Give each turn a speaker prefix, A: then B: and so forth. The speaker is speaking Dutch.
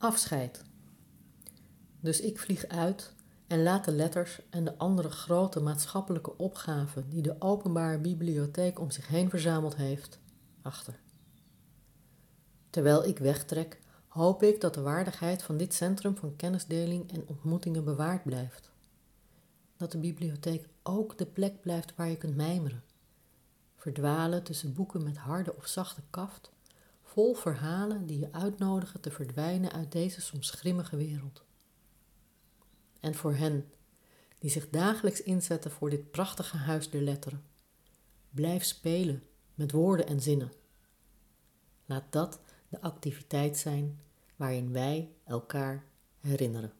A: Afscheid. Dus ik vlieg uit en laat de letters en de andere grote maatschappelijke opgaven die de openbare bibliotheek om zich heen verzameld heeft, achter. Terwijl ik wegtrek, hoop ik dat de waardigheid van dit centrum van kennisdeling en ontmoetingen bewaard blijft. Dat de bibliotheek ook de plek blijft waar je kunt mijmeren. Verdwalen tussen boeken met harde of zachte kaft, vol verhalen die je uitnodigen te verdwijnen uit deze soms grimmige wereld. En voor hen die zich dagelijks inzetten voor dit prachtige huis der letteren, blijf spelen met woorden en zinnen. Laat dat de activiteit zijn waarin wij elkaar herinneren.